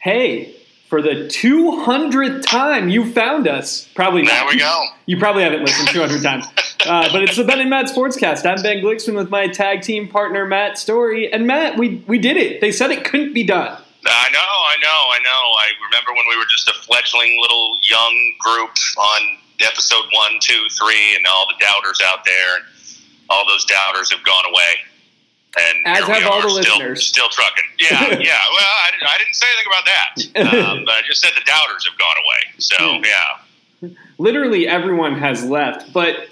Hey, for the 200th time you found us. Probably not. There we go. You probably haven't listened 200 times. Uh, but it's the Ben and Matt Sportscast. I'm Ben Glicksman with my tag team partner, Matt Story. And Matt, we, we did it. They said it couldn't be done. I know, I know, I know. I remember when we were just a fledgling little young group on episode one, two, three, and all the doubters out there. All those doubters have gone away. And As have all the still, listeners. Still trucking. Yeah, yeah. Well, I, I didn't say anything about that. Um, but I just said the doubters have gone away. So, Hmm. yeah. Literally everyone has left. But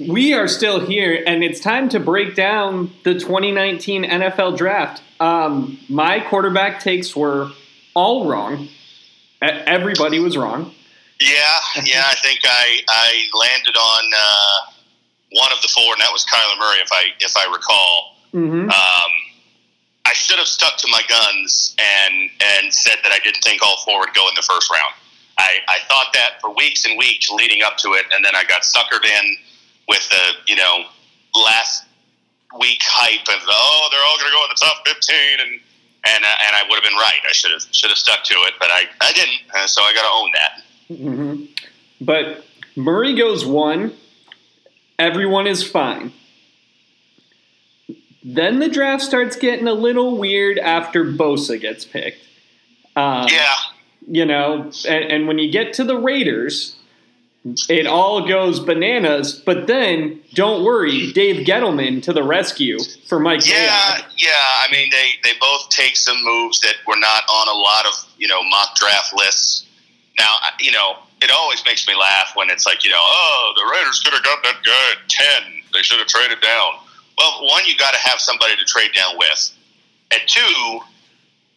we are still here, and it's time to break down the 2019 NFL draft. Um, my quarterback takes were all wrong. Everybody was wrong. Yeah, yeah. I think I I landed on uh, one of the four, and that was Kyler Murray, if I if I recall. hmm Um, I should have stuck to my guns and and said that I didn't think all four would go in the first round. I, I thought that for weeks and weeks leading up to it, and then I got suckered in with the you know last week hype of oh they're all going to go in the top fifteen and. And, uh, and I would have been right. I should have should have stuck to it, but I, I didn't. So I got to own that. hmm But Murray goes one. Everyone is fine. Then the draft starts getting a little weird after Bosa gets picked. Um, Yeah, You know, and, and when you get to the Raiders, it all goes bananas. But then, don't worry, Dave Gettleman to the rescue for Mike Yeah, Mayock. yeah. I mean, they they both take some moves that were not on a lot of you know mock draft lists. Now, you know, it always makes me laugh when it's like you know, oh, the Raiders could have got that guy at ten. They should have traded down. Well, one, you got to have somebody to trade down with, and two,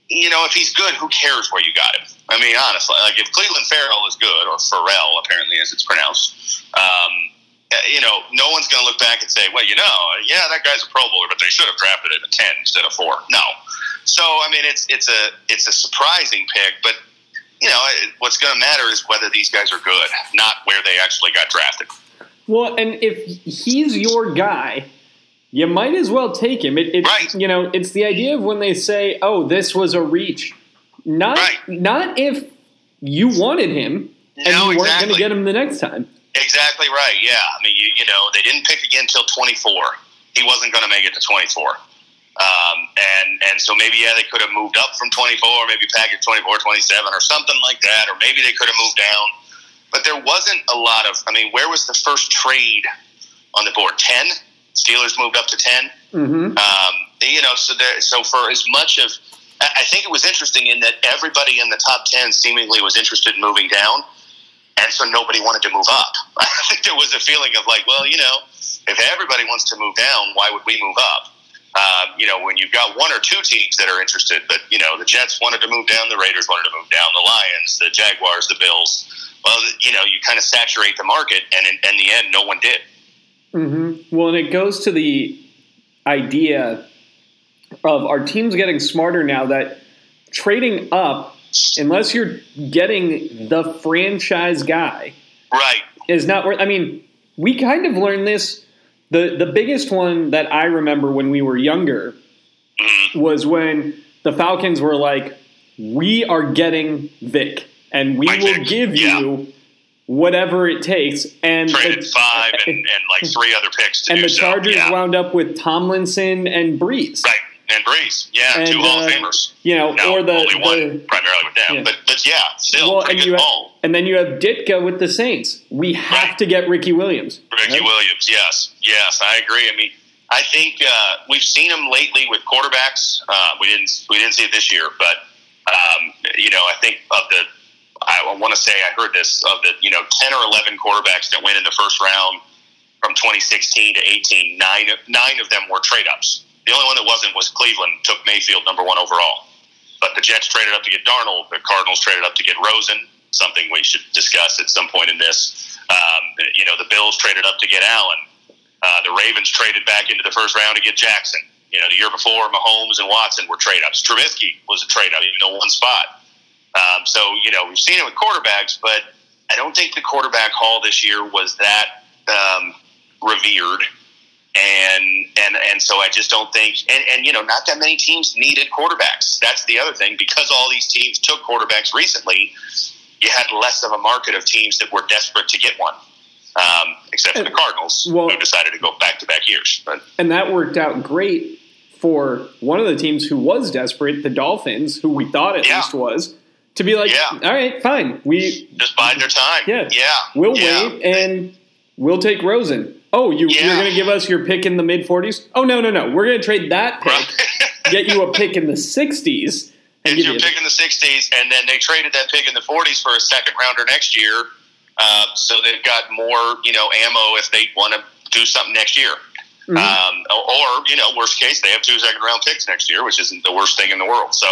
you know, if he's good, who cares where you got him? I mean, honestly, like if Cleveland Farrell is good, or Farrell apparently as it's pronounced, um, uh, you know, no one's going to look back and say, well, you know, yeah, that guy's a Pro Bowler, but they should have drafted him at ten instead of four. No, so I mean, it's it's a it's a surprising pick, but you know, what's going to matter is whether these guys are good, not where they actually got drafted. Well, and if he's your guy, you might as well take him. It, it's Right. you know, it's the idea of when they say, "Oh, this was a reach," not Right. not if you wanted him and No, you weren't going to get him the next time. Exactly right. Yeah, I mean, you, you know, they didn't pick again until twenty four. He wasn't going to make it to twenty four. Um, and and so maybe yeah they could have moved up from 24 maybe package 24 27 or something like that or maybe they could have moved down. But there wasn't a lot of i mean where was the first trade on the board? 10 steelers moved up to 10 hmm um, you know so there so for as much of I I think it was interesting in that everybody in the top 10 seemingly was interested in moving down and so nobody wanted to move up. I think there was a feeling of like well you know if everybody wants to move down why would we move up um, you know, when you've got one or two teams that are interested, but you know, the Jets wanted to move down, the Raiders wanted to move down, the Lions, the Jaguars, the Bills. Well, you know, you kind of saturate the market, and in, in the end, no one did. hmm Well, and it goes to the idea of our teams getting smarter now that trading up, unless you're getting the franchise guy, Right. is not worth. I mean, we kind of learned this. The The biggest one that I remember when we were younger Mhm. was when the Falcons were like, "We are getting Vic, and we will give yeah. you whatever it takes." And Traded the- five and, and like three other picks to and the so. Chargers yeah. wound up with Tomlinson and Brees. Right. And Brees. Yeah, And, two Hall of uh, Famers. You know, No, or the, only one the primarily with them. yeah. But, but yeah, still well, pretty and good ball. have, and then you have Ditka with the Saints. We have Right. to get Ricky Williams. Ricky Right? Williams, yes, yes, I agree. I mean, I think uh, we've seen him lately with quarterbacks. Uh, we didn't we didn't see it this year, but um, you know, I think of the I want to say I heard this of the you know ten or eleven quarterbacks that went in the first round from 2016 to 18. Nine nine of them were trade ups. The only one that wasn't was Cleveland took Mayfield number one overall. But the Jets traded up to get Darnold. The Cardinals traded up to get Rosen. Something we should discuss at some point in this. Um, you know, the Bills traded up to get Allen. Uh, the Ravens traded back into the first round to get Jackson. You know, the year before, Mahomes and Watson were trade ups. Trubisky was a trade up, even though one spot. Um, so, you know, we've seen it with quarterbacks, but I don't think the quarterback haul this year was that um, revered. and and and so I just don't think and, and you know not that many teams needed quarterbacks. That's the other thing because all these teams took quarterbacks recently. You had less of a market of teams that were desperate to get one, um, except for the Cardinals, well, who decided to go back to back years. But and that worked out great for one of the teams who was desperate, the Dolphins, who we thought at yeah. least was. To be like, yeah. all right, fine. We just bide their time. Yeah, yeah. We'll yeah. wait and we'll take Rosen. Oh, you, you're going to give us your pick in the mid 40s? Oh, no, no, no. We're going to trade that pick, right. get you a pick in the 60s. Get you a pick in the 60s, and then they traded that pick in the 40s for a second rounder next year. Uh, so they've got more, you know, ammo if they want to do something next year. Mm-hmm. Um, or, you know, worst case, they have two second round picks next year, which isn't the worst thing in the world. So,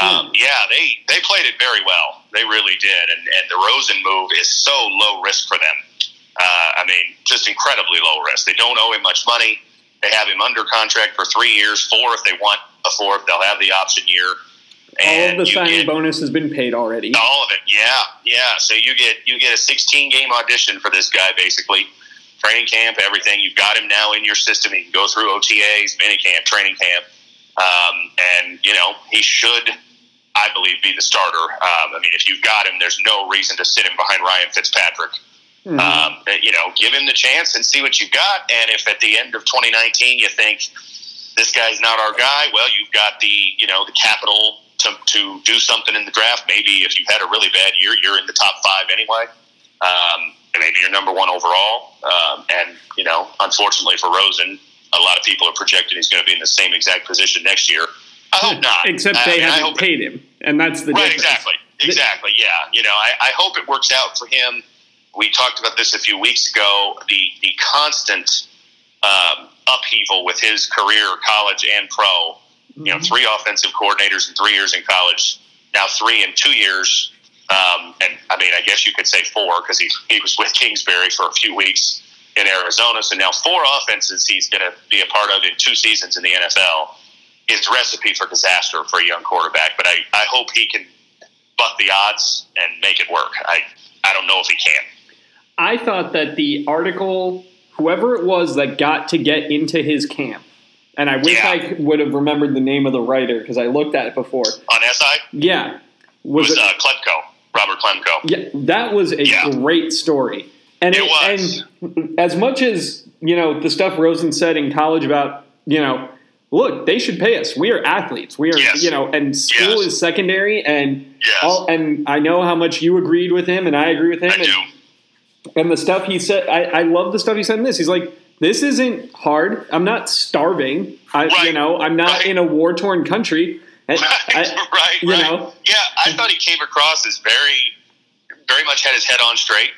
um, mm. yeah, they, they played it very well. They really did. And, and the Rosen move is so low risk for them. Uh, I mean, just incredibly low risk. They don't owe him much money. They have him under contract for three years, four if they want a fourth. They'll have the option year. All of the signing get, bonus has been paid already. All of it, yeah, yeah. So you get you get a 16 game audition for this guy, basically. Training camp, everything. You've got him now in your system. He can go through OTAs, mini camp, training camp, um, and you know he should, I believe, be the starter. Um, I mean, if you've got him, there's no reason to sit him behind Ryan Fitzpatrick. Mm-hmm. Um, you know, give him the chance and see what you've got. And if at the end of 2019 you think this guy's not our guy, well, you've got the you know the capital to, to do something in the draft. Maybe if you had a really bad year, you're in the top five anyway. Um, and maybe you're number one overall. Um, and you know, unfortunately for Rosen, a lot of people are projecting he's going to be in the same exact position next year. I hope not. Except they I mean, haven't paid him, and that's the right. Difference. Exactly. Exactly. Yeah. You know, I, I hope it works out for him we talked about this a few weeks ago. The the constant um, upheaval with his career, college and pro. You know, three offensive coordinators in three years in college. Now three in two years. Um, and I mean, I guess you could say four because he he was with Kingsbury for a few weeks in Arizona. So now four offenses he's going to be a part of in two seasons in the NFL is recipe for disaster for a young quarterback. But I, I hope he can buck the odds and make it work. I I don't know if he can. I thought that the article, whoever it was that got to get into his camp, and I wish yeah. I would have remembered the name of the writer because I looked at it before. On SI? Yeah. Was it was uh, Klemko, Robert Klemko. Yeah, that was a yeah. great story. And it, it was. And as much as, you know, the stuff Rosen said in college about, you know, look, they should pay us. We are athletes. We are, yes. you know, and school yes. is secondary. And yes. all, and I know how much you agreed with him, and I agree with him. I and, do and the stuff he said, I, I love the stuff he said in this. He's like, this isn't hard. I'm not starving. I, right. you know, I'm not right. in a war torn country. Right, I, right, you right. know. Yeah, I thought he came across as very, very much had his head on straight,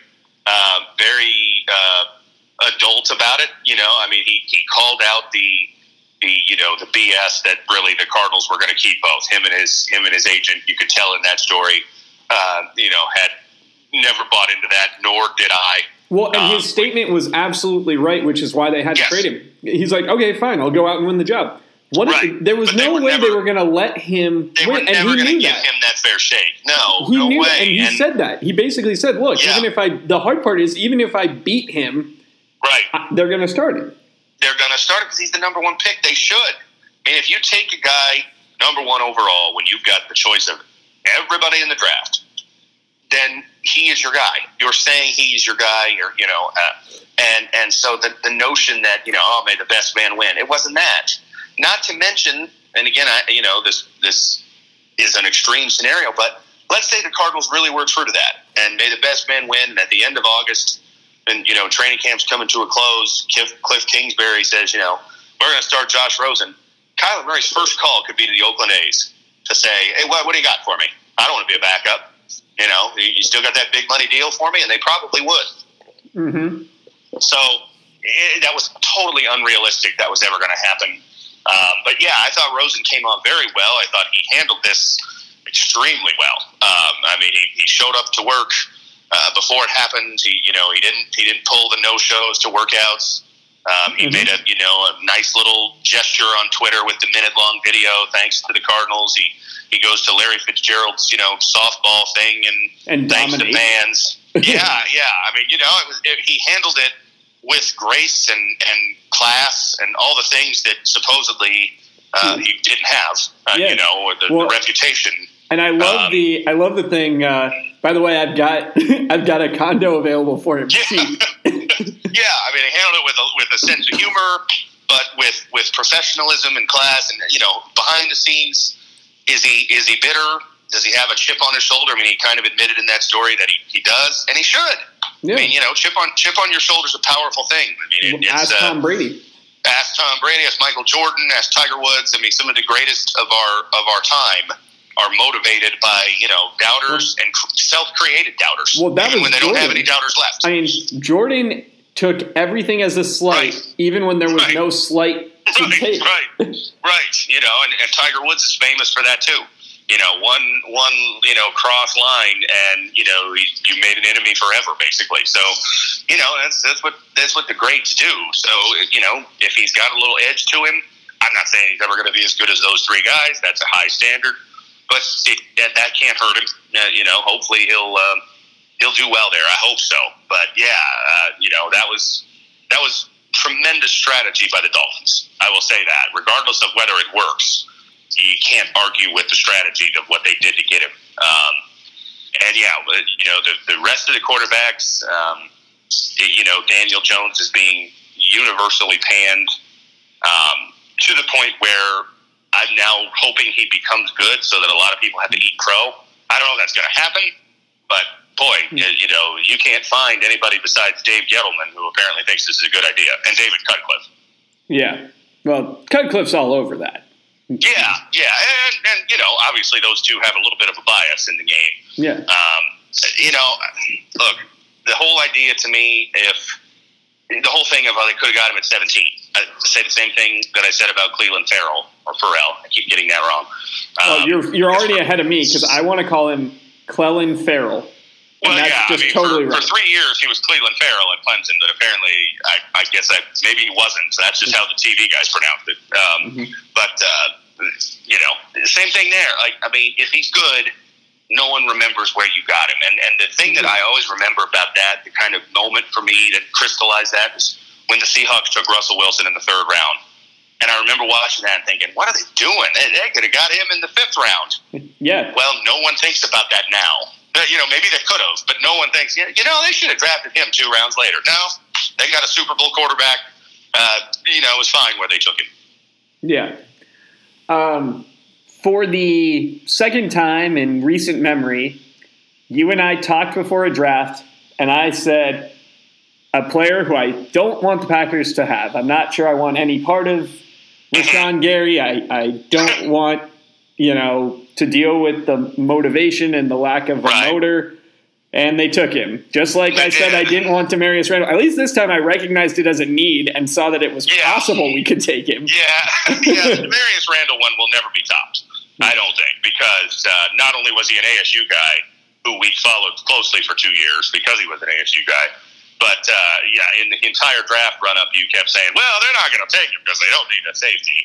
uh, very uh, adult about it. You know, I mean, he, he called out the the you know the BS that really the Cardinals were going to keep both him and his him and his agent. You could tell in that story. Uh, you know, had never bought into that, nor did I. Well, and um, his statement was absolutely right, which is why they had yes. to trade him. He's like, okay, fine, I'll go out and win the job. What right. there was but no way never, they were going to let him. They win, were never going to give that. him that fair shake. No, he no knew, way. And he and, said that. He basically said, "Look, yeah. even if I, the hard part is, even if I beat him, right, I, they're going to start him. They're going to start him because he's the number one pick. They should. I mean, if you take a guy number one overall when you've got the choice of everybody in the draft, then he is your guy. You're saying he's your guy, or you know, uh, and and so the the notion that you know, oh, may the best man win. It wasn't that. Not to mention, and again, I you know, this this is an extreme scenario, but let's say the Cardinals really were true to that, and may the best man win. And at the end of August, and you know, training camp's coming to a close. Cliff, Cliff Kingsbury says, you know, we're going to start Josh Rosen. Kyler Murray's first call could be to the Oakland A's to say, hey, what, what do you got for me? I don't want to be a backup. You know, you still got that big money deal for me, and they probably would. Mm-hmm. So it, that was totally unrealistic. That was ever going to happen. Um, but yeah, I thought Rosen came on very well. I thought he handled this extremely well. Um, I mean, he, he showed up to work uh, before it happened. He, you know, he didn't he didn't pull the no shows to workouts. Um, he mm-hmm. made a you know a nice little gesture on Twitter with the minute long video. Thanks to the Cardinals, he he goes to Larry Fitzgerald's, you know, softball thing and, and thanks dominate. to fans. yeah, yeah. I mean, you know, it was it, he handled it with grace and and class and all the things that supposedly uh, he didn't have. Uh, Yeah. You know, the, Well- the reputation. And I love Um, the I love the thing. Uh, by the way, I've got I've got a condo available for him. Yeah. Yeah, I mean, he handled it with a, with a sense of humor, but with with professionalism and class, and you know, behind the scenes, is he is he bitter? Does he have a chip on his shoulder? I mean, he kind of admitted in that story that he, he does, and he should. Yeah. I mean, you know, chip on chip on your shoulder is a powerful thing. I mean, it, Ask uh, Tom Brady. ask Tom Brady, ask Michael Jordan, ask Tiger Woods. I mean, some of the greatest of our of our time are motivated by you know doubters and self created doubters. Well, that even was when they don't have any doubters left. I mean, Jordan took everything as a slight, Right. even when there was Right. no slight right, right, right. You know, and, and Tiger Woods is famous for that too. You know, one one you know cross line, and you know you made an enemy forever, basically. So, you know, that's that's what that's what the greats do. So, you know, if he's got a little edge to him, I'm not saying he's ever going to be as good as those three guys. That's a high standard, but it, that that can't hurt him. Uh, you know, hopefully he'll um, he'll do well there. I hope so. But yeah, uh, you know, that was that was tremendous strategy by the Dolphins. I will say that, regardless of whether it works, you can't argue with the strategy of what they did to get him. Um, and yeah, you know, the, the rest of the quarterbacks, um, you know, Daniel Jones is being universally panned um, to the point where I'm now hoping he becomes good so that a lot of people have to eat crow. I don't know if that's going to happen, but boy, you, you know, you can't find anybody besides Dave Gettleman who apparently thinks this is a good idea, and David Cutcliffe. Yeah. Well, Cutcliffe's all over that. Yeah, yeah, and, and you know, obviously those two have a little bit of a bias in the game. Yeah. Um, you know, look, the whole idea to me, if the whole thing of how they could have got him at 17, I say the same thing that I said about Cleveland Farrell or Farrell. I keep getting that wrong. Well, Um, you're you're already ahead of me because I want to call him Clelin Farrell. Well, And that's yeah, just I mean, totally for, right. for three years he was Cleveland Farrell at Clemson, but apparently, I, I guess I, maybe he wasn't. So that's just how the TV guys pronounced it. Um, Mhm. But uh, you know, same thing there. Like, I mean, if he's good, no one remembers where you got him. And and the thing that I always remember about that, the kind of moment for me that crystallized that, is when the Seahawks took Russell Wilson in the third round. And I remember watching that and thinking, what are they doing? They, they could have got him in the fifth round. Yeah. Well, no one thinks about that now. But, you know, maybe they could have, but no one thinks, yeah, you know, they should have drafted him two rounds later. No, they got a Super Bowl quarterback. Uh, you know, it was fine where they took him. Yeah. Um, for the second time in recent memory, you and I talked before a draft, and I said a player who I don't want the Packers to have. I'm not sure I want any part of Rashan Gary. I, I don't want, you know, to deal with the motivation and the lack of a Right. motor. And they took him. Just like I said, I did. didn't want Damarious Randall. At least this time I recognized it as a need and saw that it was Yeah. possible we could take him. Yeah, yeah. The Marius Randall one will never be topped. I don't think because uh, not only was he an ASU guy who we followed closely for two years because he was an ASU guy, but uh, yeah, in the entire draft run up, you kept saying, "Well, they're not going to take him because they don't need a safety,"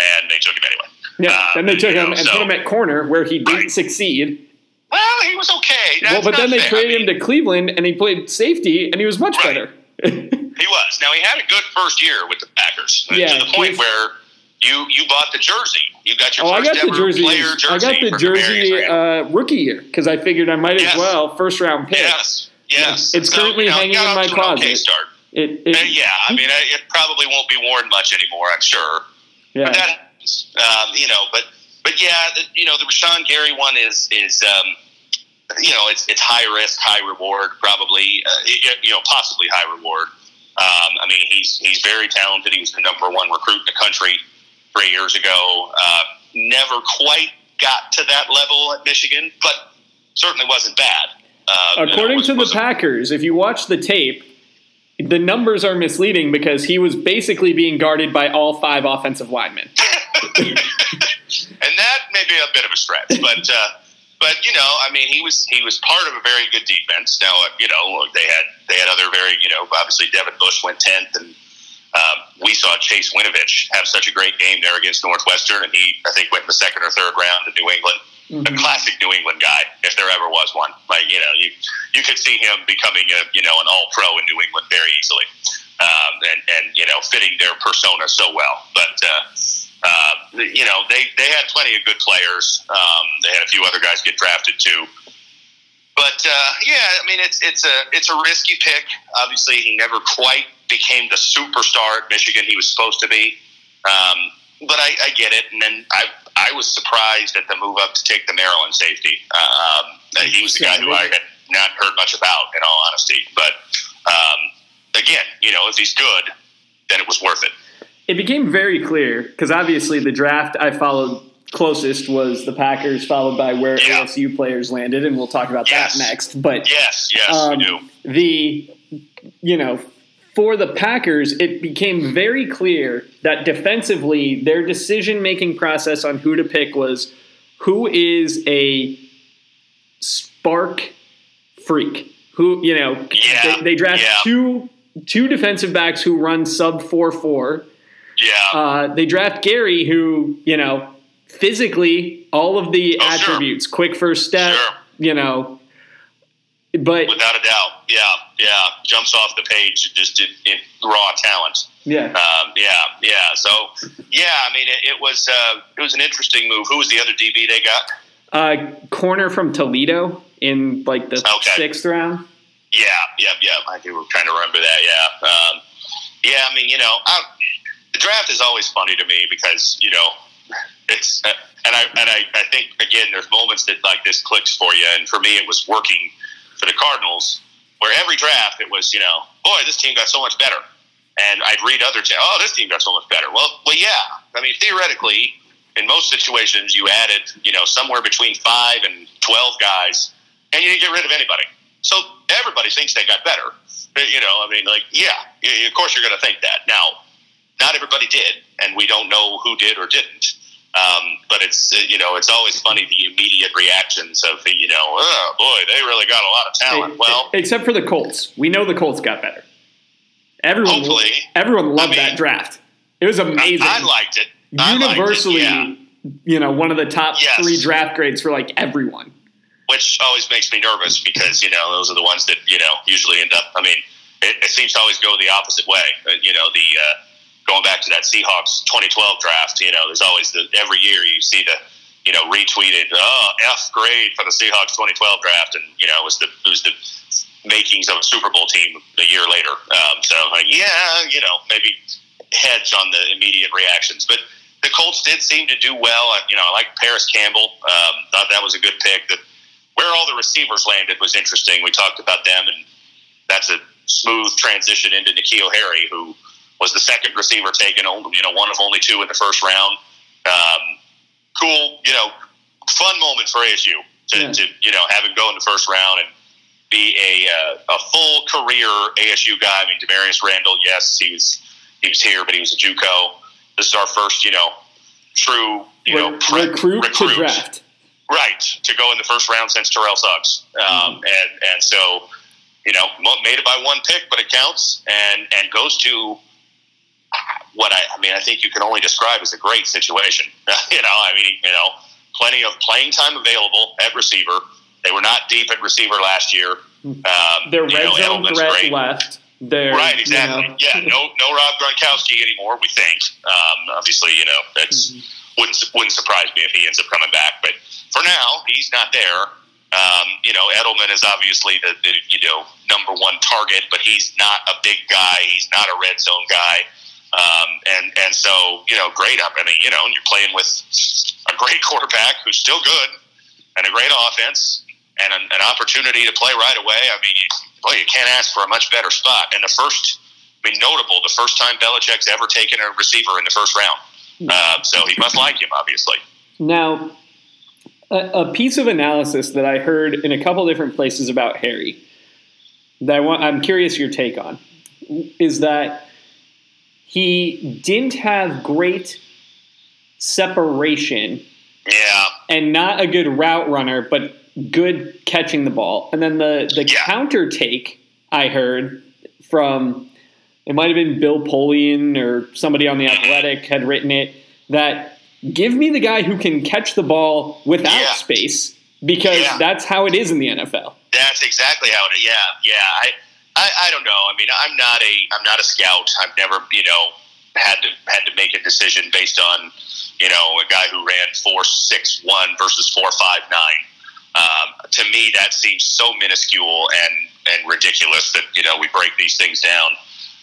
and they took him anyway. Yeah, Uh, then they took him know, and so- put him at corner where he didn't succeed. Well, he was okay. That's well, but then they fair. I traded mean, him to Cleveland and he played safety and he was much Right. better. He was. Now he had a good first year with the Packers Yeah, to the point where you you bought the jersey. You got your oh, I first got the jersey. player jersey. I got the jersey uh, rookie year because I figured I might as well first round pick. Yes, yes. It's currently you know, hanging in my an Okay closet. start. It, it, And yeah, I mean, it probably won't be worn much anymore. I'm sure. yeah. But that, happens. um, you know, but but yeah, the, you know, the Rashan Gary one is is um, you know, it's it's high risk, high reward, probably, uh, you know, possibly high reward. Um, I mean, he's he's very talented. He was the number one recruit in the country three years ago. Uh, never quite got to that level at Michigan, but certainly wasn't bad. Uh, you know, According was- to the Packers, if you watch the tape, the numbers are misleading because he was basically being guarded by all five offensive linemen. and that may be a bit of a stretch, but uh, but you know, I mean, he was he was part of a very good defense. Now, uh, you know, they had they had other very you know, obviously Devin Bush went tenth, and um, we saw Chase Winovich have such a great game there against Northwestern, and he I think went in the second or third round to New England. A Mhm. classic New England guy, if there ever was one. Like you know, you you could see him becoming a you know an All Pro in New England very easily. um, and and you know fitting their persona so well. But uh, uh, you know they they had plenty of good players. Um, they had a few other guys get drafted too. But uh, yeah, I mean it's it's a it's a risky pick. Obviously, he never quite became the superstar at Michigan he was supposed to be. Um, but I, I get it. And then I I was surprised at the move up to take the Maryland safety. Um, he was the guy who I had not heard much about, in all honesty. But um, again, you know, if he's good, then it was worth it. It became very clear because obviously the draft I followed closest was the Packers, followed by where yeah. ASU players landed, and we'll talk about yes. that next. But yes, yes, um, we do. The you know for the Packers, it became very clear that defensively, their decision making process on who to pick was who is a SPARQ freak. Who, you know, yeah, they, they draft yeah. two two defensive backs who run sub 4 4. Yeah. Uh, they draft Gary, who, you know, physically, all of the oh, attributes, sure. quick first step, sure. you know, but without a doubt, yeah, yeah, jumps off the page just in, in raw talent. Yeah, um, yeah, yeah. So yeah, I mean, it, it was uh, it was an interesting move. Who was the other DB they got? Uh, corner from Toledo in like the okay. sixth round. Yeah, yeah, yeah. I think we're trying to remember that. Yeah, um, yeah. I mean, you know, I, the draft is always funny to me because you know it's uh, and I and I, I think again, there's moments that like this clicks for you, and for me, it was working for the Cardinals, where every draft it was, you know, boy, this team got so much better. And I'd read other teams, oh, this team got so much better. Well, well, yeah. I mean, theoretically, in most situations, you added, you know, somewhere between five and twelve guys, and you didn't get rid of anybody. So everybody thinks they got better. You know, I mean, like, yeah, of course you're going to think that. Now, not everybody did, and we don't know who did or didn't. Um, but it's you know it's always funny the immediate reactions of the you know oh boy they really got a lot of talent. Well, except for the Colts, we know the Colts got better. Everyone, hopefully, everyone loved I mean, that draft. It was amazing. I, I liked it. Universally, liked it, yeah. you know, one of the top yes. three draft grades for like everyone. Which always makes me nervous because you know those are the ones that you know usually end up. I mean, it, it seems to always go the opposite way. You know the. Uh, going back to that Seahawks 2012 draft, you know, there's always the every year you see the you know retweeted oh F grade for the Seahawks 2012 draft, and you know it was the it was the makings of a Super Bowl team a year later. Um, so like, yeah, you know, maybe hedge on the immediate reactions, but the Colts did seem to do well. You know, I like Parris Campbell. Um, thought that was a good pick. That where all the receivers landed was interesting. We talked about them, and that's a smooth transition into N'Keal Harry, who was the second receiver taken, you know, one of only two in the first round. Um, cool, you know, fun moment for ASU to, yeah. to, you know, have him go in the first round and be a uh, a full career ASU guy. I mean, Damarious Randall, yes, he was he was here, but he was a JUCO. This is our first, you know, true, you know, pre- recruit, recruit to draft. Right to go in the first round since Terrell Suggs, um, mm-hmm. and and so you know made it by one pick, but it counts, and and goes to what I, I mean, I think you can only describe as a great situation. you know, I mean, you know, plenty of playing time available at receiver. They were not deep at receiver last year. Um, Their red know, zone threat great. left. Right, exactly. You know. Yeah, no, no Rob Gronkowski anymore. We think. Um, obviously, you know that's mm-hmm. wouldn't wouldn't surprise me if he ends up coming back. But for now, he's not there. Um, you know, Edelman is obviously the, the you know number one target, but he's not a big guy. He's not a red zone guy. Um, and and so you know, great up. I mean, you know, you're playing with a great quarterback who's still good and a great offense and an, an opportunity to play right away. I mean, you, boy, you can't ask for a much better spot. And the first, I mean, notable, the first time Belichick's ever taken a receiver in the first round. Uh, so he must like him, obviously. Now, a, a, piece of analysis that I heard in a couple different places about Harry that I want, I'm curious your take on is that he didn't have great separation. Yeah. And not a good route runner, but good catching the ball. And then the, the yeah. counter take I heard from it might have been Bill Polian or somebody on the mm-hmm. athletic had written it that give me the guy who can catch the ball without yeah. space because yeah. that's how it is in the NFL. That's exactly how it is. Yeah, yeah. I I, I don't know. I mean, I'm not a I'm not a scout. I've never you know had to had to make a decision based on you know a guy who ran four six one versus four five nine. Um, to me, that seems so minuscule and and ridiculous that you know we break these things down.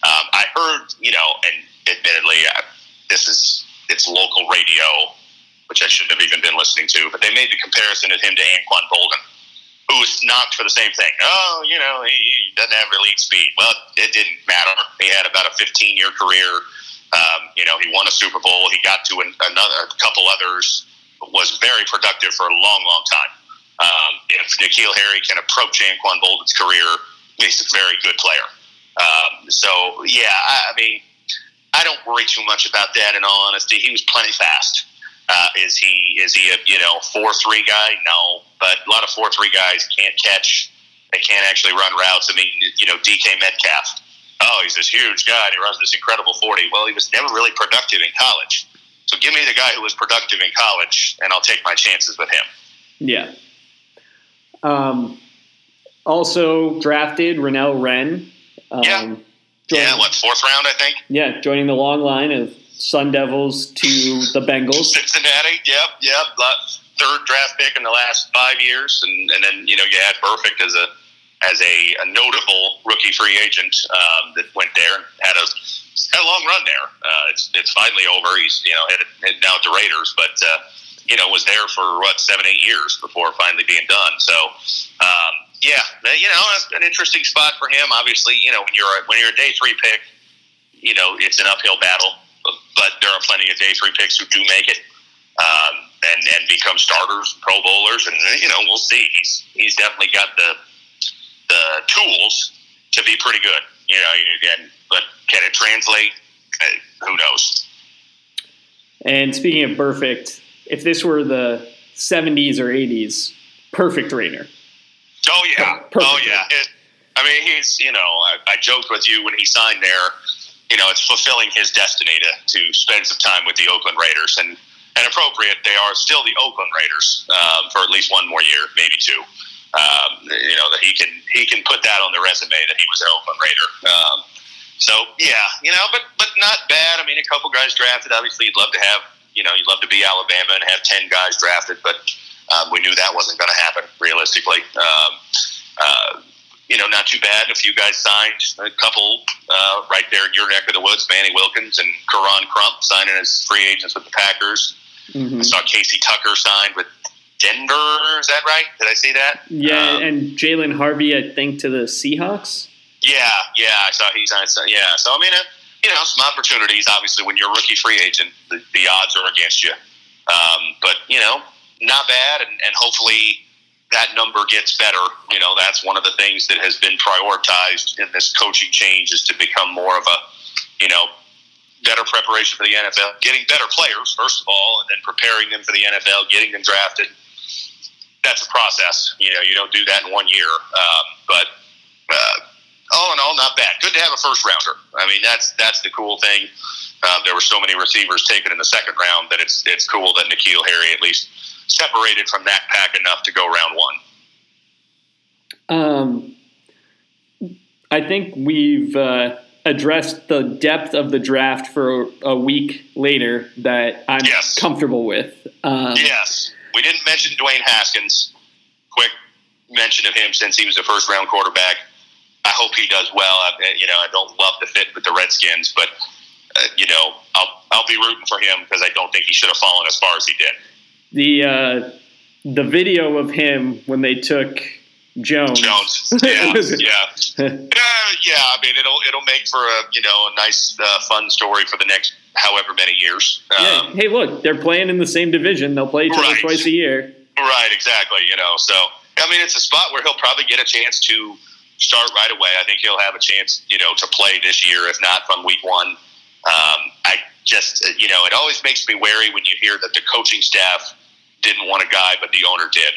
Um, I heard you know, and admittedly, uh, this is it's local radio, which I shouldn't have even been listening to, but they made the comparison of him to Anquan Boldin who was knocked for the same thing. Oh, you know, he, he doesn't have elite speed. Well, it didn't matter. He had about a 15 year career. Um, you know, he won a Super Bowl. He got to an, another a couple others. Was very productive for a long, long time. Um, if N'Keal Harry can approach Anquan Boldin's career, he's a very good player. Um, so, yeah, I, I mean, I don't worry too much about that. In all honesty, he was plenty fast. Uh, is he is he a you know four three guy? No, but a lot of four three guys can't catch. They can't actually run routes. I mean, you know, DK Metcalf. Oh, he's this huge guy and he runs this incredible forty. Well, he was never really productive in college. So give me the guy who was productive in college, and I'll take my chances with him. Yeah. Um, also drafted Renell Wren. Um, yeah. yeah, what fourth round, I think. Yeah, joining the long line of Sun Devils to the Bengals. Cincinnati, yep, yep. Third draft pick in the last five years, and, and then you know you had Burfict as a as a, a notable rookie free agent um, that went there and had a had a long run there. Uh, it's it's finally over. He's you know headed, headed down to Raiders, but uh, you know was there for what seven eight years before finally being done. So um, yeah, you know an interesting spot for him. Obviously, you know when you're a, when you're a day three pick, you know it's an uphill battle but there are plenty of day three picks who do make it um, and and become starters, Pro Bowlers, and you know we'll see. He's he's definitely got the the tools to be pretty good. You know, again, but can it translate? Uh, who knows? And speaking of Burfict, if this were the 70s or 80s, Burfict Raider. Oh yeah, perfect. oh yeah. It, I mean, he's you know, I, I joked with you when he signed there you know, it's fulfilling his destiny to, to spend some time with the Oakland Raiders. And, and appropriate, they are still the Oakland Raiders um, for at least one more year, maybe two. Um, you know, that he can he can put that on the resume that he was an Oakland Raider. Um, so yeah, you know, but but not bad. I mean, a couple guys drafted. Obviously, you'd love to have you know you'd love to be Alabama and have ten guys drafted, but um, we knew that wasn't going to happen realistically. Um, uh, you know, not too bad. A few guys signed, a couple uh, right there in your neck of the woods, Manny Wilkins and Koron Crump signing as free agents with the Packers. Mm-hmm. I saw Casey Tucker signed with Denver. Is that right? Did I see that? Yeah, um, and Jalen Harvey, I think, to the Seahawks. Yeah, yeah, I saw he signed. Yeah, so I mean, uh, you know, some opportunities. Obviously, when you're a rookie free agent, the, the odds are against you. Um, but you know, not bad, and, and hopefully that number gets better. You know, that's one of the things that has been prioritized in this coaching change is to become more of a, you know, better preparation for the NFL, getting better players first of all, and then preparing them for the NFL, getting them drafted. That's a process. You know, you don't do that in one year. Um, but uh, all in all, not bad. Good to have a first rounder. I mean, that's that's the cool thing. Uh, there were so many receivers taken in the second round that it's it's cool that N'Keal Harry at least separated from that pack enough to go round one? Um, I think we've uh, addressed the depth of the draft for a week later that I'm yes. comfortable with. Um, yes. We didn't mention Dwayne Haskins. Quick mention of him since he was a first round quarterback. I hope he does well. I, you know, I don't love the fit with the Redskins, but uh, you know, I'll I'll be rooting for him because I don't think he should have fallen as far as he did the uh, the video of him when they took Jones. Jones, yeah, yeah, uh, yeah. I mean, it'll it'll make for a you know a nice uh, fun story for the next however many years. Um, yeah. Hey, look, they're playing in the same division. They'll play each other right. twice a year. Right. Exactly. You know, so I mean, it's a spot where he'll probably get a chance to start right away. I think he'll have a chance, you know, to play this year, if not from week one. Um, I just, you know, it always makes me wary when you hear that the coaching staff didn't want a guy, but the owner did.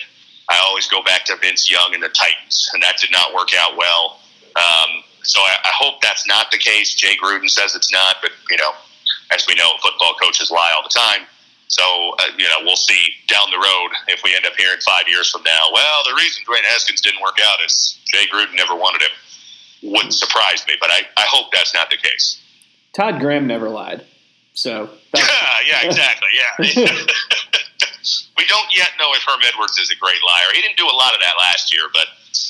I always go back to Vince Young and the Titans, and that did not work out well. Um, so I, I hope that's not the case. Jay Gruden says it's not, but you know, as we know, football coaches lie all the time. So uh, you know, we'll see down the road if we end up hearing five years from now. Well, the reason Dwayne Haskins didn't work out is Jay Gruden never wanted him. wouldn't surprise me. But I, I hope that's not the case. Todd Graham never lied. So yeah, exactly. Yeah. we don't yet know if Herm Edwards is a great liar. He didn't do a lot of that last year, but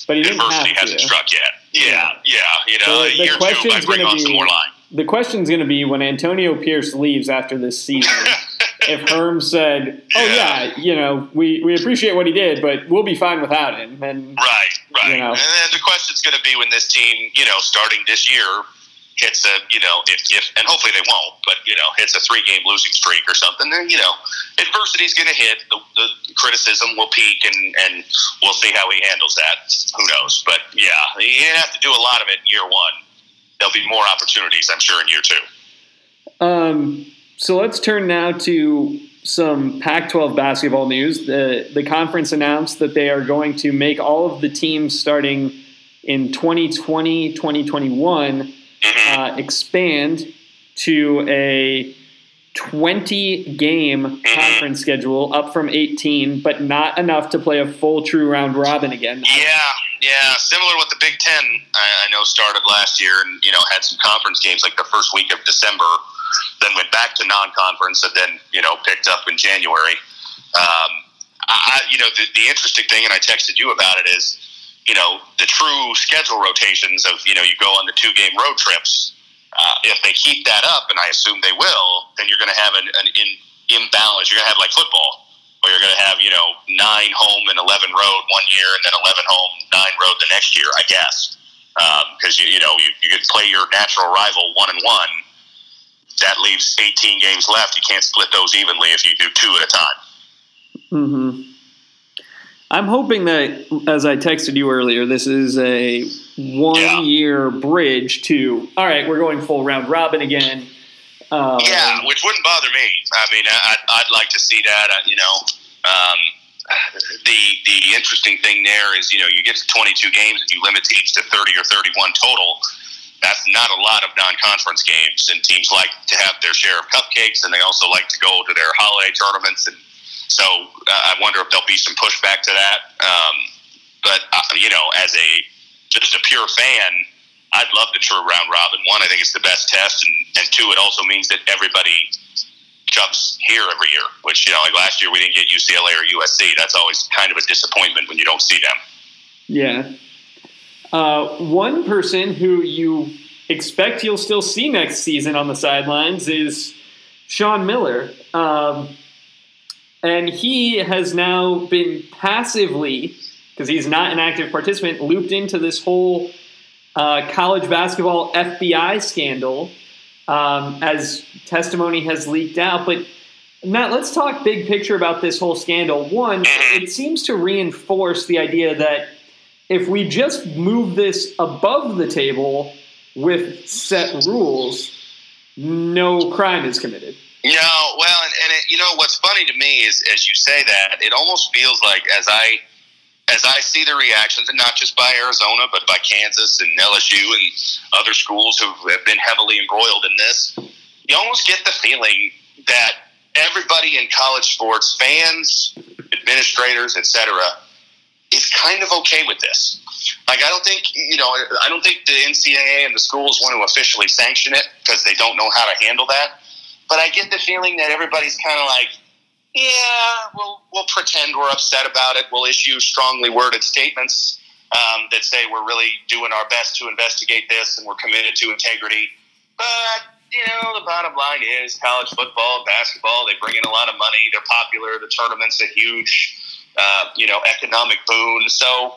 but he adversity hasn't struck yet. Yeah, yeah. You know, the, the year two, I bring on be, some more line. The question's going to be when Antonio Pierce leaves after this season. if Herm said, "Oh yeah. yeah, you know, we, we appreciate what he did, but we'll be fine without him," and right, right, you know. and then the question's going to be when this team, you know, starting this year, hits a you know if, if and hopefully they won't, but you know hits a three game losing streak or something, then you know adversity is going to hit. The, the, criticism will peak, and and we'll see how he handles that. Who knows? But yeah, he didn't have to do a lot of it in year one. There'll be more opportunities, I'm sure, in year two. Um. So let's turn now to some Pac-12 basketball news. The the conference announced that they are going to make all of the teams starting in 2020, 2021 mm-hmm. Uh, expand to a 20 game mm-hmm. conference schedule, up from 18, but not enough to play a full true round robin again. Yeah, yeah, similar with the Big Ten. I, I know started last year and you know had some conference games like the first week of December, then went back to non-conference, and then you know picked up in January. Um, I, you know, the, the interesting thing, and I texted you about it, is you know, the true schedule rotations of, you know, you go on the two game road trips. Uh, if they keep that up, and I assume they will, then you're going to have an, an in, imbalance. You're going to have like football, where you're going to have, you know, nine home and 11 road one year, and then 11 home, nine road the next year, I guess. Because, um, you, you know, you, you could play your natural rival one and one. That leaves 18 games left. You can't split those evenly if you do two at a time. Mm-hmm. I'm hoping that, as I texted you earlier, this is a one yeah. year bridge to, all right, we're going full round robin again. Um, yeah, which wouldn't bother me. I mean, I, would like to see that. Uh, you know, um, the the interesting thing there is, you know, you get to 22 games and you limit teams to 30 or 31 total. That's not a lot of non-conference games, and teams like to have their share of cupcakes, and they also like to go to their holiday tournaments and so uh, I wonder if there'll be some pushback to that. Um, but uh, you know, as a just a pure fan, I'd love the true round robin. One, I think it's the best test, and, and two, it also means that everybody jumps here every year. Which you know, like last year we didn't get UCLA or USC. That's always kind of a disappointment when you don't see them. Yeah. Uh, one person who you expect you'll still see next season on the sidelines is Sean Miller. Um, and he has now been passively, because he's not an active participant, looped into this whole uh, college basketball FBI scandal um, as testimony has leaked out. But Matt, let's talk big picture about this whole scandal. One, it seems to reinforce the idea that if we just move this above the table with set rules, no crime is committed. No, well, and, and it, you know what's funny to me is as you say that, it almost feels like as I as I see the reactions, and not just by Arizona, but by Kansas and LSU and other schools who have been heavily embroiled in this, you almost get the feeling that everybody in college sports, fans, administrators, etc., is kind of okay with this. Like, I don't think you know, I don't think the NCAA and the schools want to officially sanction it because they don't know how to handle that. But I get the feeling that everybody's kind of like, yeah, we'll we'll pretend we're upset about it. We'll issue strongly worded statements um, that say we're really doing our best to investigate this and we're committed to integrity. But you know, the bottom line is college football, basketball. They bring in a lot of money. They're popular. The tournament's a huge, uh, you know, economic boon. So,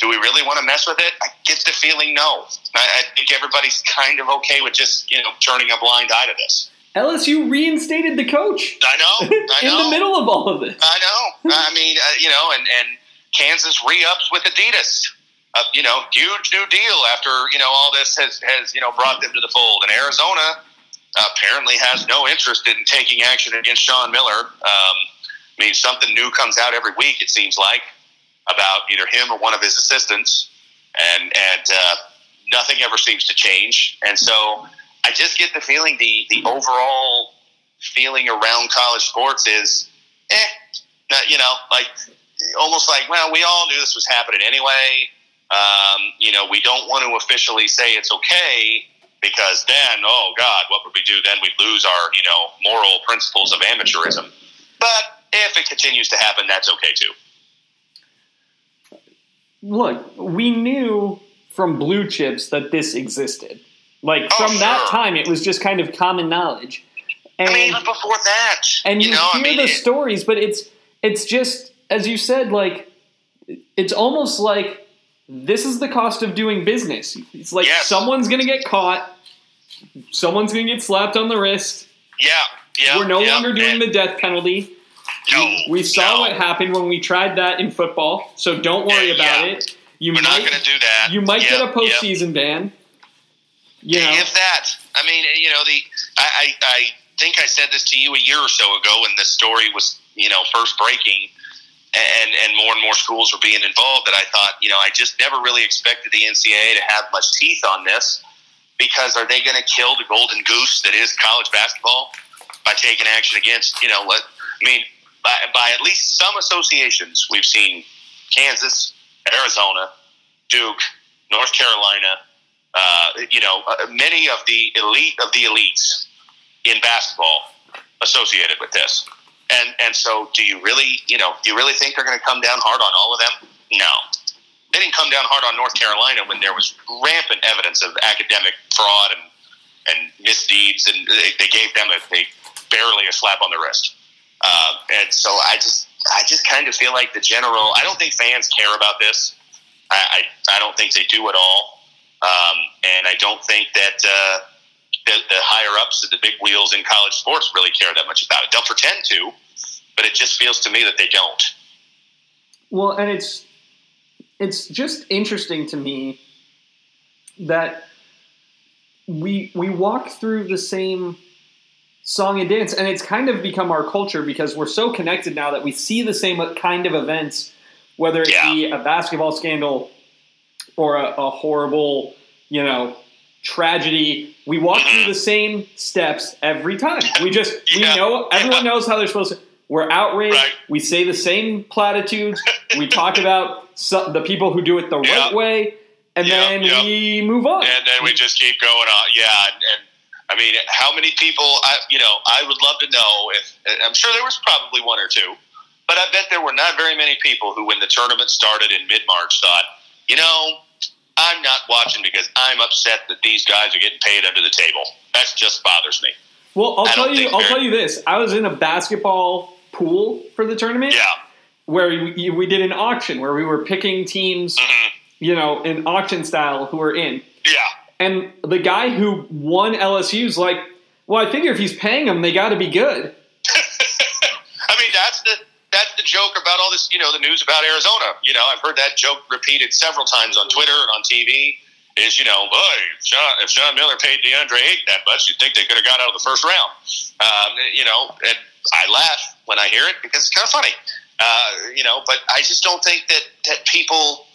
do we really want to mess with it? I get the feeling no. I, I think everybody's kind of okay with just you know turning a blind eye to this. LSU reinstated the coach. I know. I know. in the middle of all of this. I know. I mean, uh, you know, and, and Kansas re-ups with Adidas. Uh, you know, huge new deal after you know all this has has you know brought them to the fold. And Arizona apparently has no interest in taking action against Sean Miller. Um, I mean, something new comes out every week. It seems like about either him or one of his assistants, and and uh, nothing ever seems to change. And so just get the feeling the the overall feeling around college sports is, eh, you know, like almost like well, we all knew this was happening anyway. Um, you know, we don't want to officially say it's okay because then, oh God, what would we do? Then we'd lose our, you know, moral principles of amateurism. But if it continues to happen, that's okay too. Look, we knew from blue chips that this existed. Like Oh, from that time, it was just kind of common knowledge. And, I mean, even before that, and you, know, hear I mean, the it- stories, but it's it's just as you said, like it's almost like this is the cost of doing business. It's like Yes. someone's gonna get caught, someone's gonna get slapped on the wrist. yeah, yeah. We're no yeah, longer doing and- the death penalty. No, We saw no. what happened when we tried that in football, so don't worry Yeah, about yeah. it. You We're might not going to do that. you might get a yep. postseason ban. You If that, I mean, you know, the I, I, I think I said this to you a year or so ago when this story was, you know, first breaking, and and more and more schools were being involved. That I thought, you know, I just never really expected the NCAA to have much teeth on this because are they going to kill the golden goose that is college basketball by taking action against, you know, what I mean, by, by at least some associations we've seen Kansas, Arizona, Duke, North Carolina, uh, you know, uh, many of the elite of the elites in basketball associated with this. And and so, do you really, you know, do you really think they're going to come down hard on all of them? No, they didn't come down hard on North Carolina when there was rampant evidence of academic fraud and and misdeeds, and they, they gave them a, a barely a slap on the wrist. Uh, and so, I just I just kind of feel like the general. I don't think fans care about this. I, I, I don't think they do at all. Um, and I don't think that uh, the, the higher ups, the big wheels in college sports, really care that much about it. They'll pretend to, but it just feels to me that they don't. Well, and it's it's just interesting to me that we we walk through the same song and dance, and it's kind of become our culture because we're so connected now that we see the same kind of events, whether it Yeah. be a basketball scandal or a, a horrible, you know, tragedy. We walk through the same steps every time. We just Yeah. we know everyone knows how they're supposed to. We're outraged. Right. We say the same platitudes. we talk about some, the people who do it the Yeah. right way, and Yeah, then we move on. And then we just keep going on. Yeah. And, and I mean, how many people, I, you know, I would love to know if, I'm sure there was probably one or two, but I bet there were not very many people who, when the tournament started in mid March, thought, you know, I'm not watching because I'm upset that these guys are getting paid under the table. That just bothers me. well, I'll I tell you. I'll tell you this. I was in a basketball pool for the tournament Yeah. where we, we did an auction where we were picking teams, hmm you know, in auction style who were in. Yeah. And the guy who won LSU's like, well, I figure if he's paying them, they got to be good. I mean, that's the that's the joke about all this. You know, the news about Arizona. You know, I've heard that joke repeated several times on Twitter and on TV. Is you know, boy, if Sean, if Sean Miller paid DeAndre Ayton that much, you'd think they could have got out of the first round. Um, you know, and I laugh when I hear it because it's kind of funny. Uh, you know, but I just don't think that that people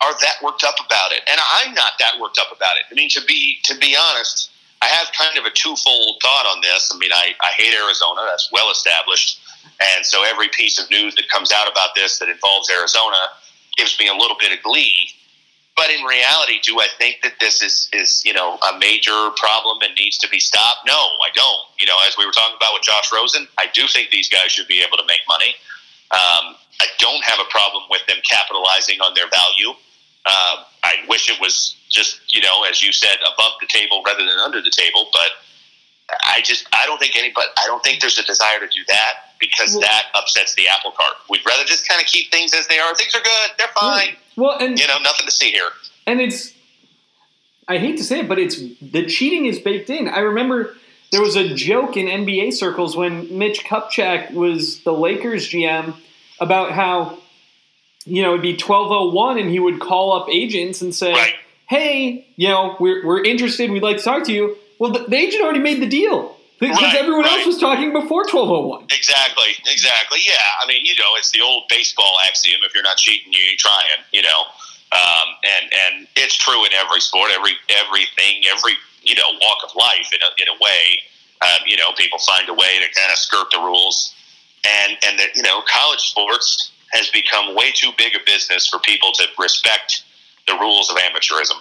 are that worked up about it, and I'm not that worked up about it. I mean, to be to be honest, I have kind of a twofold thought on this. I mean, I, I hate Arizona; that's well established, and so every piece of news that comes out about this that involves Arizona gives me a little bit of glee. But in reality, do I think that this is is you know a major problem and needs to be stopped? No, I don't. You know, as we were talking about with Josh Rosen, I do think these guys should be able to make money. Um, I don't have a problem with them capitalizing on their value. Uh, I wish it was just, you know, as you said, above the table rather than under the table. But I just, I don't think anybody, I don't think there's a desire to do that because Well- that upsets the apple cart. We'd rather just kind of keep things as they are. Things are good. They're fine. Well, and You know, nothing to see here. and it's I hate to say it, but it's the cheating is baked in. I remember there was a joke in NBA circles when Mitch Kupchak was the Lakers GM about how you know it'd be twelve oh one and he would call up agents and say, Right. "Hey, you know we're we're interested. We'd like to talk to you." Well, the, the agent already made the deal because Right, everyone else was talking before twelve oh one. Exactly, exactly. Yeah, I mean, you know, it's the old baseball axiom: if you're not cheating, you ain't trying. You know, um, and and it's true in every sport, every everything, every you know walk of life. In a in a way, um, you know, people find a way to kind of skirt the rules, and and that you know, college sports has become way too big a business for people to respect the rules of amateurism.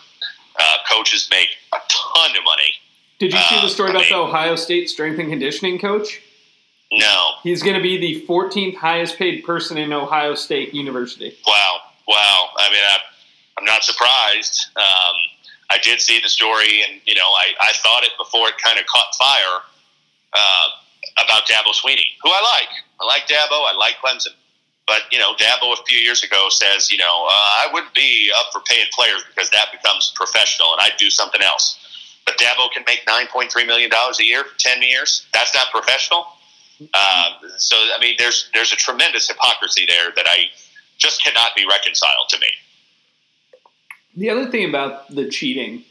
Uh, coaches make a ton of money. Did you see the Uh, story I about mean- the Ohio State strength and conditioning coach? No, He's going to be the 14th highest paid person in Ohio State University. wow, wow. I mean, I, I'm not surprised. Um, I did see the story, and you know, I, I thought it before it kind of caught fire uh, about Dabo Swinney, who I like. I like Dabo. I like Clemson. But you know, Dabo a few years ago says, you know, uh, I wouldn't be up for paying players because that becomes professional, and I'd do something else. Dabo can make nine point three million dollars a year for ten years. That's not professional. Uh, so I mean, there's there's a tremendous hypocrisy there that I just cannot be reconciled to me. The other thing about the cheating,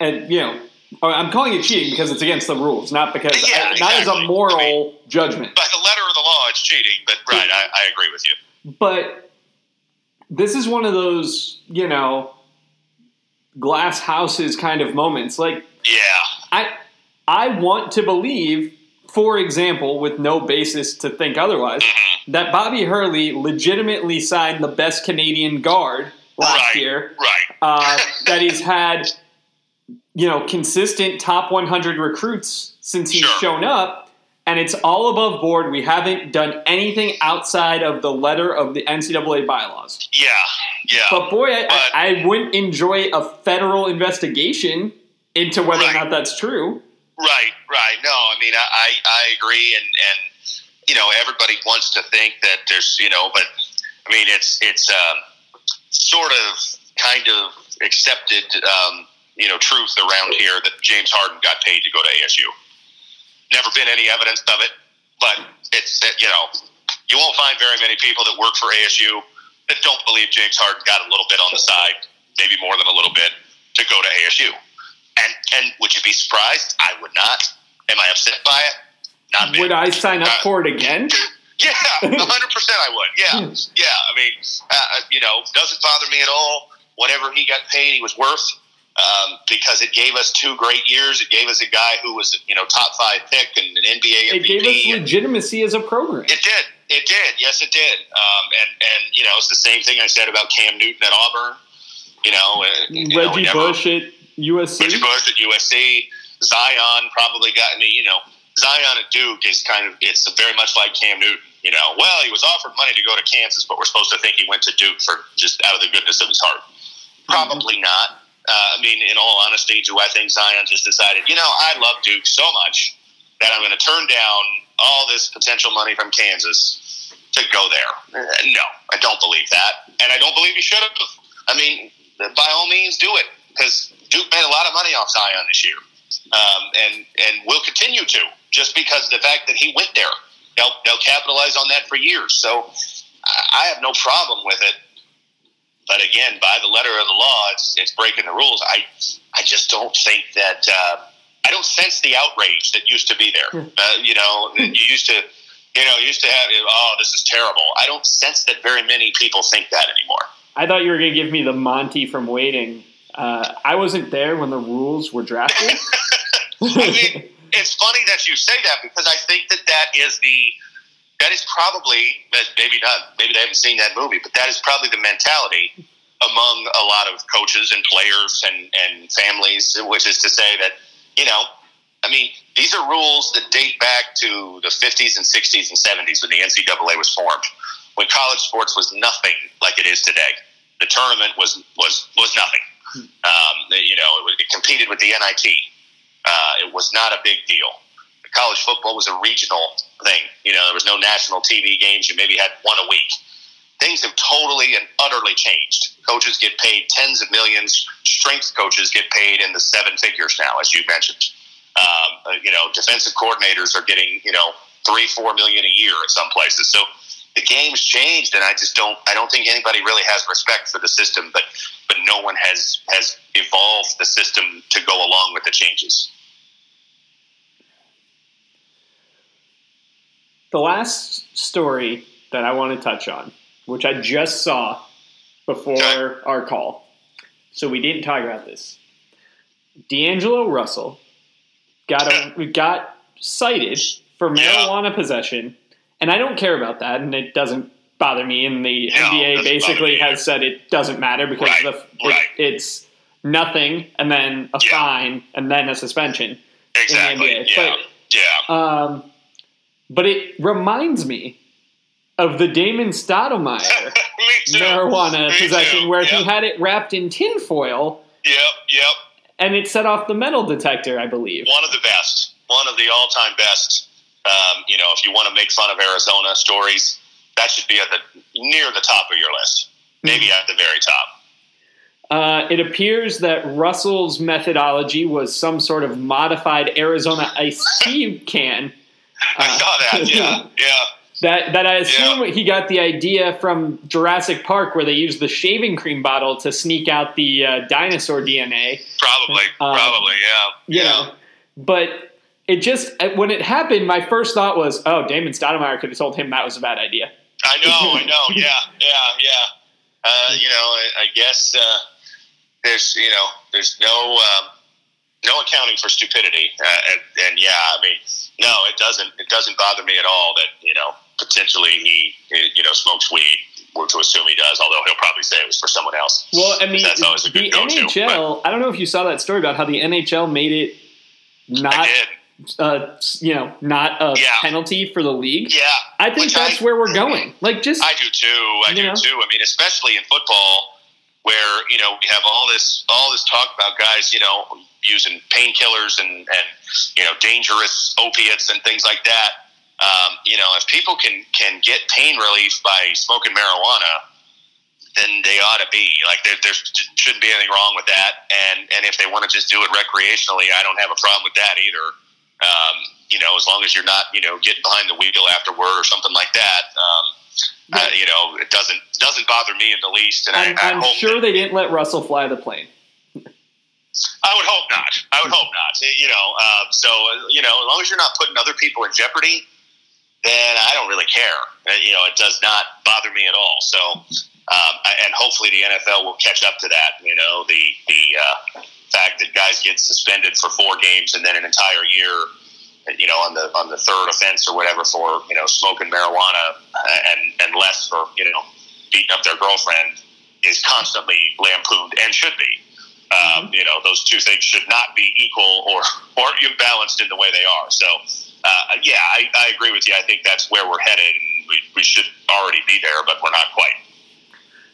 and you know, I'm calling it cheating because it's against the rules, not because Yeah, not as a moral I mean- judgment. By the letter of the law, it's cheating. But right, I, I agree with you. But this is one of those, you know, glass houses kind of moments. Like Yeah, I I want to believe, for example, with no basis to think otherwise, Mm-hmm. that Bobby Hurley legitimately signed the best Canadian guard last right, year. right. Uh, that he's had, you know, consistent top 100 recruits since he's Sure. shown up. And it's all above board. We haven't done anything outside of the letter of the NCAA bylaws. Yeah, yeah. But boy, I, But- I, I wouldn't enjoy a federal investigation into whether Right. or not that's true. Right, right. No, I mean, I, I, I agree, and and you know, everybody wants to think that there's, you know, but I mean, it's it's um, sort of kind of accepted, um, you know, truth around here that James Harden got paid to go to ASU. Never been any evidence of it, but it's it, you know, you won't find very many people that work for ASU that don't believe James Harden got a little bit on the side, maybe more than a little bit, to go to ASU. And and would you be surprised? I would not. Am I upset by it? Not bit. Would I sign up Uh, for it again? Yeah, hundred percent. I would. Yeah, Hmm. yeah. I mean, uh, you know, doesn't bother me at all. Whatever he got paid, he was worth um, because it gave us two great years. It gave us a guy who was, you know, top five pick and an NBA It MVP. gave us legitimacy as a program. it did. It did. Yes, it did. Um, and and you know, it's the same thing I said about Cam Newton at Auburn. You know, uh, you Reggie Bush at USC. Reggie Bush at USC. Zion probably got me. You know, Zion at Duke is kind of it's very much like Cam Newton. You know, well, he was offered money to go to Kansas, but we're supposed to think he went to Duke for just out of the goodness of his heart. Probably not. Uh, I mean, in all honesty, do I think Zion just decided, you know, I love Duke so much that I'm going to turn down all this potential money from Kansas to go there? No, I don't believe that, and I don't believe he should have. I mean, by all means, do it because Duke made a lot of money off Zion this year, um, and and will continue to just because of the fact that he went there. They'll they'll capitalize on that for years. So I have no problem with it. But again, by the letter of the law, it's, it's breaking the rules. I I just don't think that uh, I don't sense the outrage that used to be there. Uh, you know, you used to you know used to have oh this is terrible. I don't sense that very many people think that anymore. I thought you were going to give me the Monty from Waiting. Uh, I wasn't there when the rules were drafted. I mean, it's funny that you say that because I think that that is the that is probably maybe not maybe they haven't seen that movie, but that is probably the mentality among a lot of coaches and players and and families, which is to say that you know, I mean, these are rules that date back to the 50s and 60s and 70s when the NCAA was formed, when college sports was nothing like it is today. The tournament was was was nothing. Um, you know, it, it competed with the NIT. Uh, it was not a big deal. College football was a regional thing. You know, there was no national TV games. You maybe had one a week. Things have totally and utterly changed. Coaches get paid tens of millions. Strength coaches get paid in the seven figures now, as you mentioned. Um, uh, you know, defensive coordinators are getting you know three, four million a year at some places. So the game's changed, and I just don't. I don't think anybody really has respect for the system, but but no one has has evolved the system to go along with the changes. The last story that I want to touch on, which I just saw before our call, so we didn't talk about this. D'Angelo Russell got a, got cited for Yeah. marijuana possession, and I don't care about that, and it doesn't bother me, and the No, NBA basically has said it doesn't matter because Right, the, it, it's nothing, and then a Yeah. fine, and then a suspension. Exactly. NBA. Yeah. yeah. Um, but it reminds me of the Damon Stoudamire marijuana Me possession, too. where yep. he had it wrapped in tinfoil, Yep. Yep. and it set off the metal detector, I believe. One of the best. One of the all-time best. Um, you know, if you want to make fun of Arizona stories, that should be at the near the top of your list. Maybe at the very top. Uh, it appears that Russell's methodology was some sort of modified Arizona iced tea can. I Uh, saw that. Yeah. Yeah. That, that I assume he got the idea from Jurassic Park, where they used the shaving cream bottle to sneak out the uh, dinosaur DNA. Probably. Um, probably. Yeah. You yeah. know, but it just when it happened, my first thought was, "Oh, Damon Stoudamire could have told him that was a bad idea." I know, I know. Yeah, yeah, yeah. Uh, you know, I, I guess uh, there's, you know, there's no um, no accounting for stupidity, uh, and, and yeah, I mean, no, it doesn't. It doesn't bother me at all that you know potentially he, you know, smokes weed. We're to assume he does, although he'll probably say it was for someone else. Well, I mean, That's always a good the go-to, NHL. I don't know if you saw that story about how the NHL made it not, uh, you know, not a Yeah. penalty for the league. Yeah, I think Which that's I- where we're going. Like, just I do too. I do know? too. I mean, especially in football, where you know we have all this all this talk about guys, you know, using painkillers and and you know dangerous opiates and things like that. Um, you know, if people can can get pain relief by smoking marijuana, then they ought to be like there, there shouldn't be anything wrong with that. And and if they want to just do it recreationally, I don't have a problem with that either. Um, you know, as long as you're not you know getting behind the wheel afterward or something like that. Um, uh, you know, it doesn't doesn't bother me in the least, and I'm, I, hope sure they didn't let Russell fly the plane. I would hope not. I would hope not. You know, uh, so you know, as long as you're not putting other people in jeopardy, then I don't really care. Uh, you know, it does not bother me at all. So, um, and hopefully the NFL will catch up to that. You know, the the uh, fact that guys get suspended for four games and then an entire year. You know, on the on the third offense or whatever for you know smoking marijuana uh, and and less for you know beating up their girlfriend is constantly lampooned and should be. Um, you know, those two things should not be equal or, or imbalanced in the way they are. So, uh, yeah, I, I agree with you. I think that's where we're headed, and we, we should already be there, but we're not quite.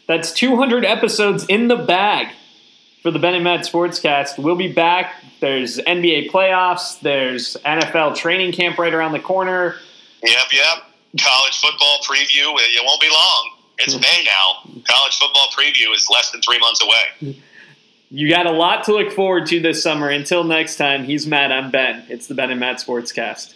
That's 200 episodes in the bag for the Ben and Matt Sportscast. We'll be back. There's NBA playoffs. There's NFL training camp right around the corner. Yep, yep. College football preview. It won't be long. It's May now. College football preview is less than three months away. You got a lot to look forward to this summer. Until next time, he's Matt. I'm Ben. It's the Ben and Matt Sportscast.